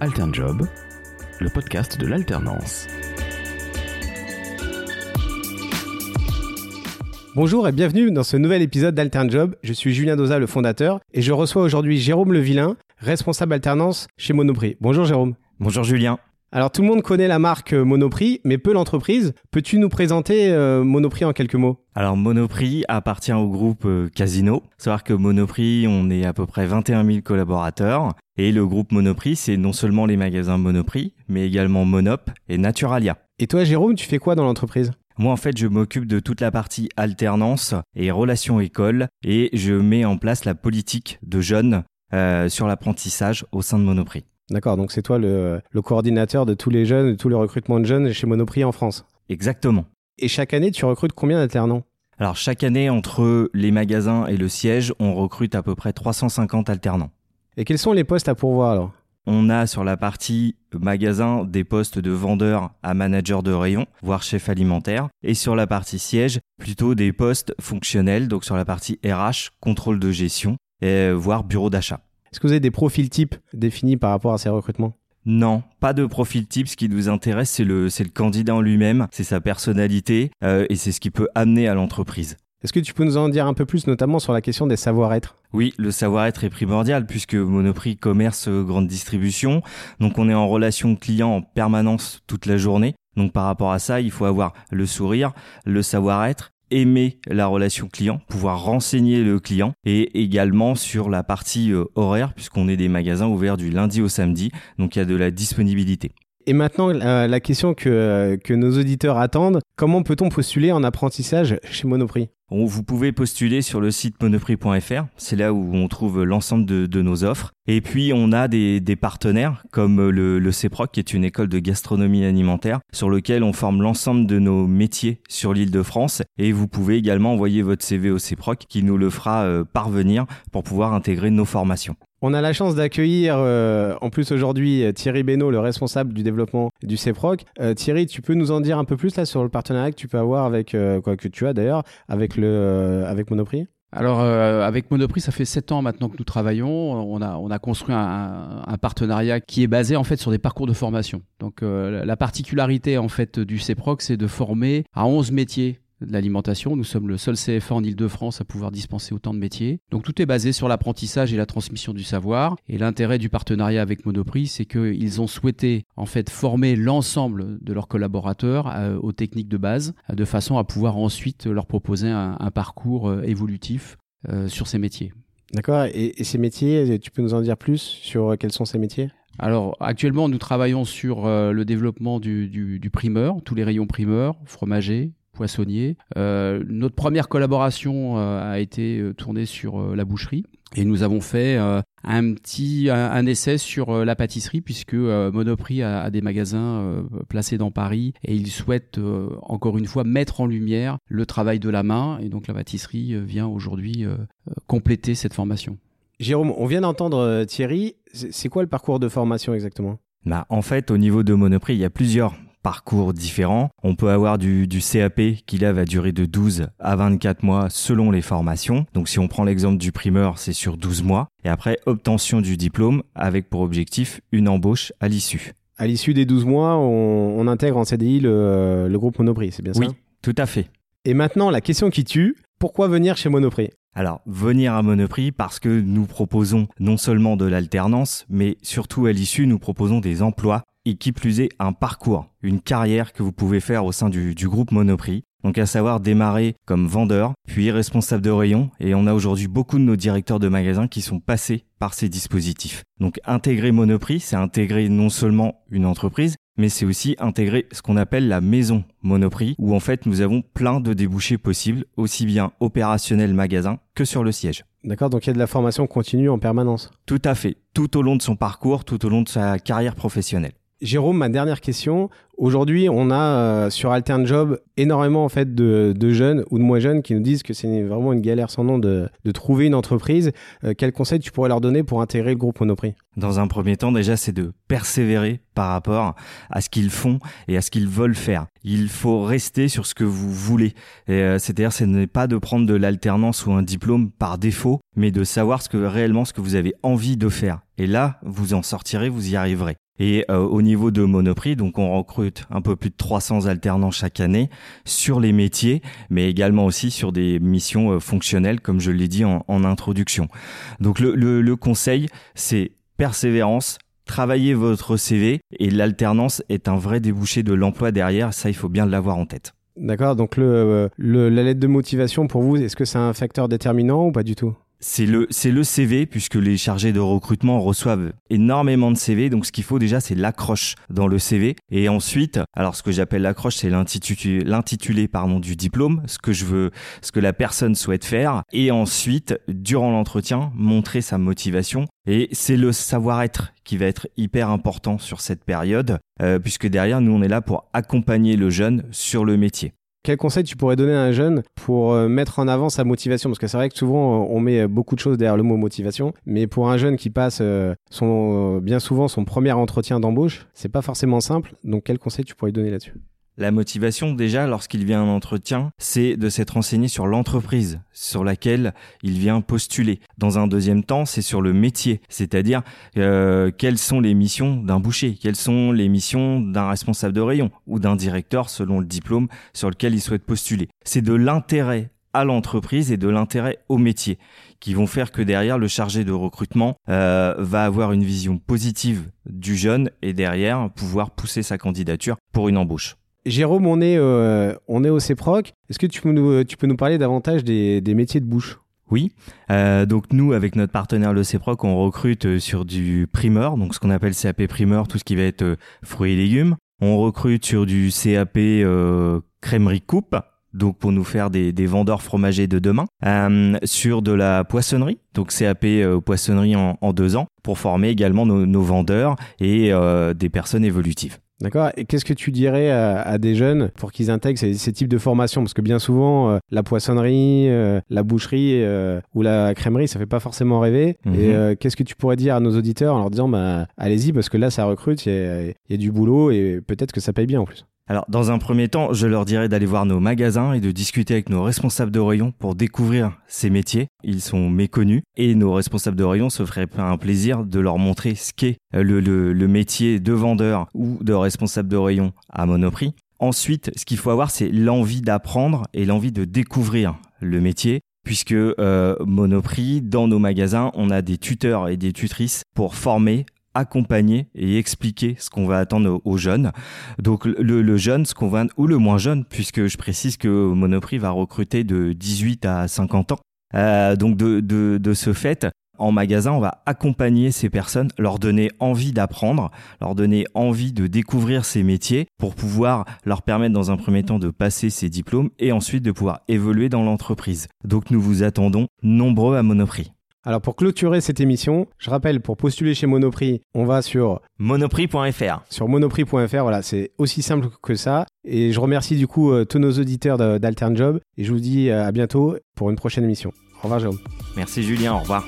Alternjob, le podcast de l'alternance. Bonjour et bienvenue dans ce nouvel épisode d'Alternjob. Je suis Julien Doza, le fondateur, et je reçois aujourd'hui Jérôme Levillain, responsable alternance chez Monoprix. Bonjour Jérôme. Bonjour Julien. Alors tout le monde connaît la marque euh, Monoprix, mais peu l'entreprise. Peux-tu nous présenter euh, Monoprix en quelques mots? Alors Monoprix appartient au groupe euh, Casino. Savoir que Monoprix, on est à peu près 21 000 collaborateurs. Et le groupe Monoprix, c'est non seulement les magasins Monoprix, mais également Monop et Naturalia. Et toi Jérôme, tu fais quoi dans l'entreprise? Moi, en fait, je m'occupe de toute la partie alternance et relations école et je mets en place la politique de jeunes sur l'apprentissage au sein de Monoprix. D'accord, donc c'est toi le, coordinateur de tous les jeunes, de tous les recrutements de jeunes chez Monoprix en France. Exactement. Et chaque année, tu recrutes combien d'alternants? Alors chaque année, entre les magasins et le siège, on recrute à peu près 350 alternants. Et quels sont les postes à pourvoir alors? On a sur la partie magasin des postes de vendeur à manager de rayon, voire chef alimentaire. Et sur la partie siège, plutôt des postes fonctionnels, donc sur la partie RH, contrôle de gestion, et voire bureau d'achat. Est-ce que vous avez des profils types définis par rapport à ces recrutements? Non, pas de profil type. Ce qui nous intéresse, c'est le, c'est le candidat en lui-même, c'est sa personnalité euh, et c'est ce qui peut amener à l'entreprise. Est-ce que tu peux nous en dire un peu plus, notamment sur la question des savoir-être? Oui, le savoir-être est primordial puisque Monoprix commerce euh, grande distribution. Donc on est en relation client en permanence toute la journée. Donc par rapport à ça, il faut avoir le sourire, le savoir-être aimer la relation client, pouvoir renseigner le client et également sur la partie euh, horaire puisqu'on est des magasins ouverts du lundi au samedi, donc il y a de la disponibilité. Et maintenant, la question que, euh, que nos auditeurs attendent, comment peut-on postuler en apprentissage chez Monoprix? Vous pouvez postuler sur le site monoprix.fr, c'est là où on trouve l'ensemble de, nos offres. Et puis on a des, partenaires comme le, le CEPROC, qui est une école de gastronomie alimentaire, sur lequel on forme l'ensemble de nos métiers sur l'île de France. Et vous pouvez également envoyer votre CV au CEPROC, qui nous le fera euh, parvenir pour pouvoir intégrer nos formations. On a la chance d'accueillir euh, en plus aujourd'hui Thierry Benoît, le responsable du développement du CEPROC. Euh, Thierry, tu peux nous en dire un peu plus là sur le partenariat que tu peux avoir avec quoi que tu as d'ailleurs avec avec Monoprix? Alors avec Monoprix, ça fait sept ans maintenant que nous travaillons. On a, on a construit un, un, partenariat qui est basé en fait sur des parcours de formation. Donc la particularité en fait du CEPROC, c'est de former à 11 métiers de l'alimentation. Nous sommes le seul CFA en Ile-de-France à pouvoir dispenser autant de métiers. Donc tout est basé sur l'apprentissage et la transmission du savoir. Et l'intérêt du partenariat avec Monoprix, c'est qu'ils ont souhaité en fait former l'ensemble de leurs collaborateurs euh, aux techniques de base, euh, de façon à pouvoir ensuite leur proposer un, parcours euh, évolutif sur ces métiers. D'accord. Et, ces métiers, tu peux nous en dire plus sur quels sont ces métiers? Alors actuellement, nous travaillons sur le développement du, du, primeur, tous les rayons primeurs, fromager, poissonnier. Euh, notre première collaboration euh, a été euh, tournée sur la boucherie. Et nous avons fait un petit un, essai sur la pâtisserie puisque Monoprix a, des magasins placés dans Paris et il souhaite encore une fois mettre en lumière le travail de la main et donc la pâtisserie vient aujourd'hui compléter cette formation. Jérôme, on vient d'entendre Thierry. C'est quoi le parcours de formation exactement? Bah, En fait, au niveau de Monoprix, il y a plusieurs parcours différents. On peut avoir du, du CAP qui là va durer de 12 à 24 mois selon les formations. Donc si on prend l'exemple du primeur, c'est sur 12 mois. Et après, obtention du diplôme avec pour objectif une embauche à l'issue. À l'issue des 12 mois, on, intègre en CDI le, le groupe Monoprix, c'est bien ça? Oui, tout à fait. Et maintenant, la question qui tue, pourquoi venir chez Monoprix? Alors, venir à Monoprix parce que nous proposons non seulement de l'alternance, mais surtout à l'issue, nous proposons des emplois et qui plus est un parcours, une carrière que vous pouvez faire au sein du, groupe Monoprix. Donc à savoir démarrer comme vendeur, puis responsable de rayon, et on a aujourd'hui beaucoup de nos directeurs de magasins qui sont passés par ces dispositifs. Donc intégrer Monoprix, c'est intégrer non seulement une entreprise, mais c'est aussi intégrer ce qu'on appelle la maison Monoprix, où en fait nous avons plein de débouchés possibles, aussi bien opérationnel magasin que sur le siège. D'accord, donc il y a de la formation continue en permanence. Tout à fait, tout au long de son parcours, tout au long de sa carrière professionnelle. Jérôme, ma dernière question. Aujourd'hui, on a euh, sur Altern Job énormément en fait de, de, jeunes ou de moins jeunes qui nous disent que c'est vraiment une galère sans nom de, de trouver une entreprise. Euh, quel conseil tu pourrais leur donner pour intégrer le groupe Monoprix? Dans un premier temps, déjà, c'est de persévérer par rapport à ce qu'ils font et à ce qu'ils veulent faire. Il faut rester sur ce que vous voulez. Euh, c'est-à-dire, ce n'est pas de prendre de l'alternance ou un diplôme par défaut, mais de savoir ce que réellement ce que vous avez envie de faire. Et là, vous en sortirez, vous y arriverez. Et euh, au niveau de Monoprix, donc on recrute un peu plus de 300 alternants chaque année sur les métiers, mais également aussi sur des missions euh, fonctionnelles, comme je l'ai dit en, introduction. Donc le, le conseil, c'est persévérance, travaillez votre CV et l'alternance est un vrai débouché de l'emploi derrière. Ça, il faut bien l'avoir en tête. D'accord. Donc le, le, la lettre de motivation pour vous, est-ce que c'est un facteur déterminant ou pas du tout? C'est le, le CV, puisque les chargés de recrutement reçoivent énormément de CV. Donc, ce qu'il faut déjà, c'est l'accroche dans le CV. Et ensuite, alors, ce que j'appelle l'accroche, c'est l'intitulé, l'intitulé, pardon, du diplôme, ce que je veux, ce que la personne souhaite faire. Et ensuite, durant l'entretien, montrer sa motivation. Et c'est le savoir-être qui va être hyper important sur cette période, euh, puisque derrière, nous, on est là pour accompagner le jeune sur le métier. Quel conseil tu pourrais donner à un jeune pour euh, mettre en avant sa motivation? Parce que c'est vrai que souvent on met beaucoup de choses derrière le mot motivation, mais pour un jeune qui passe euh, son, bien souvent son premier entretien d'embauche, c'est pas forcément simple. Donc quel conseil tu pourrais donner là-dessus? La motivation, déjà, lorsqu'il vient un entretien, c'est de s'être renseigné sur l'entreprise sur laquelle il vient postuler. Dans un deuxième temps, c'est sur le métier, c'est-à-dire euh, quelles sont les missions d'un boucher, quelles sont les missions d'un responsable de rayon ou d'un directeur selon le diplôme sur lequel il souhaite postuler. C'est de l'intérêt à l'entreprise et de l'intérêt au métier qui vont faire que derrière le chargé de recrutement euh, va avoir une vision positive du jeune et derrière pouvoir pousser sa candidature pour une embauche. Jérôme, on est, euh, on est au CEPROC. Est-ce que tu peux, nous, parler davantage des, métiers de bouche? Oui, euh, donc nous avec notre partenaire le CEPROC, on recrute euh, sur du primeur, donc ce qu'on appelle CAP primeur, tout ce qui va être fruits et légumes. On recrute sur du CAP crèmerie coupe, donc pour nous faire des, vendeurs fromagers de demain, sur de la poissonnerie, donc CAP poissonnerie en, deux ans, pour former également nos vendeurs et des personnes évolutives. D'accord. Et qu'est-ce que tu dirais à, des jeunes pour qu'ils intègrent ces, types de formations? Parce que bien souvent, euh, la poissonnerie, euh, la boucherie euh, ou la crèmerie, ça fait pas forcément rêver. Et mhm. qu'est-ce que tu pourrais dire à nos auditeurs en leur disant, bah, allez-y, parce que là, ça recrute, il y, a du boulot et peut-être que ça paye bien en plus? Alors, dans un premier temps, je leur dirais d'aller voir nos magasins et de discuter avec nos responsables de rayon pour découvrir ces métiers. Ils sont méconnus et nos responsables de rayon se feraient un plaisir de leur montrer ce qu'est le, métier de vendeur ou de responsable de rayon à Monoprix. Ensuite, ce qu'il faut avoir, c'est l'envie d'apprendre et l'envie de découvrir le métier puisque euh, Monoprix, dans nos magasins, on a des tuteurs et des tutrices pour former accompagner et expliquer ce qu'on va attendre aux, jeunes. Donc le, jeune, ce qu'on va ou le moins jeune, puisque je précise que Monoprix va recruter de 18 à 50 ans. Euh, donc de, de ce fait, en magasin, on va accompagner ces personnes, leur donner envie d'apprendre, leur donner envie de découvrir ces métiers pour pouvoir leur permettre dans un premier temps de passer ces diplômes et ensuite de pouvoir évoluer dans l'entreprise. Donc nous vous attendons nombreux à Monoprix. Alors pour clôturer cette émission, je rappelle, pour postuler chez Monoprix, on va sur monoprix.fr. Sur monoprix.fr, voilà, c'est aussi simple que ça. Et je remercie du coup euh, tous nos auditeurs d'Altern Job et je vous dis euh, à bientôt pour une prochaine émission. Au revoir Jérôme. Merci Julien, au revoir.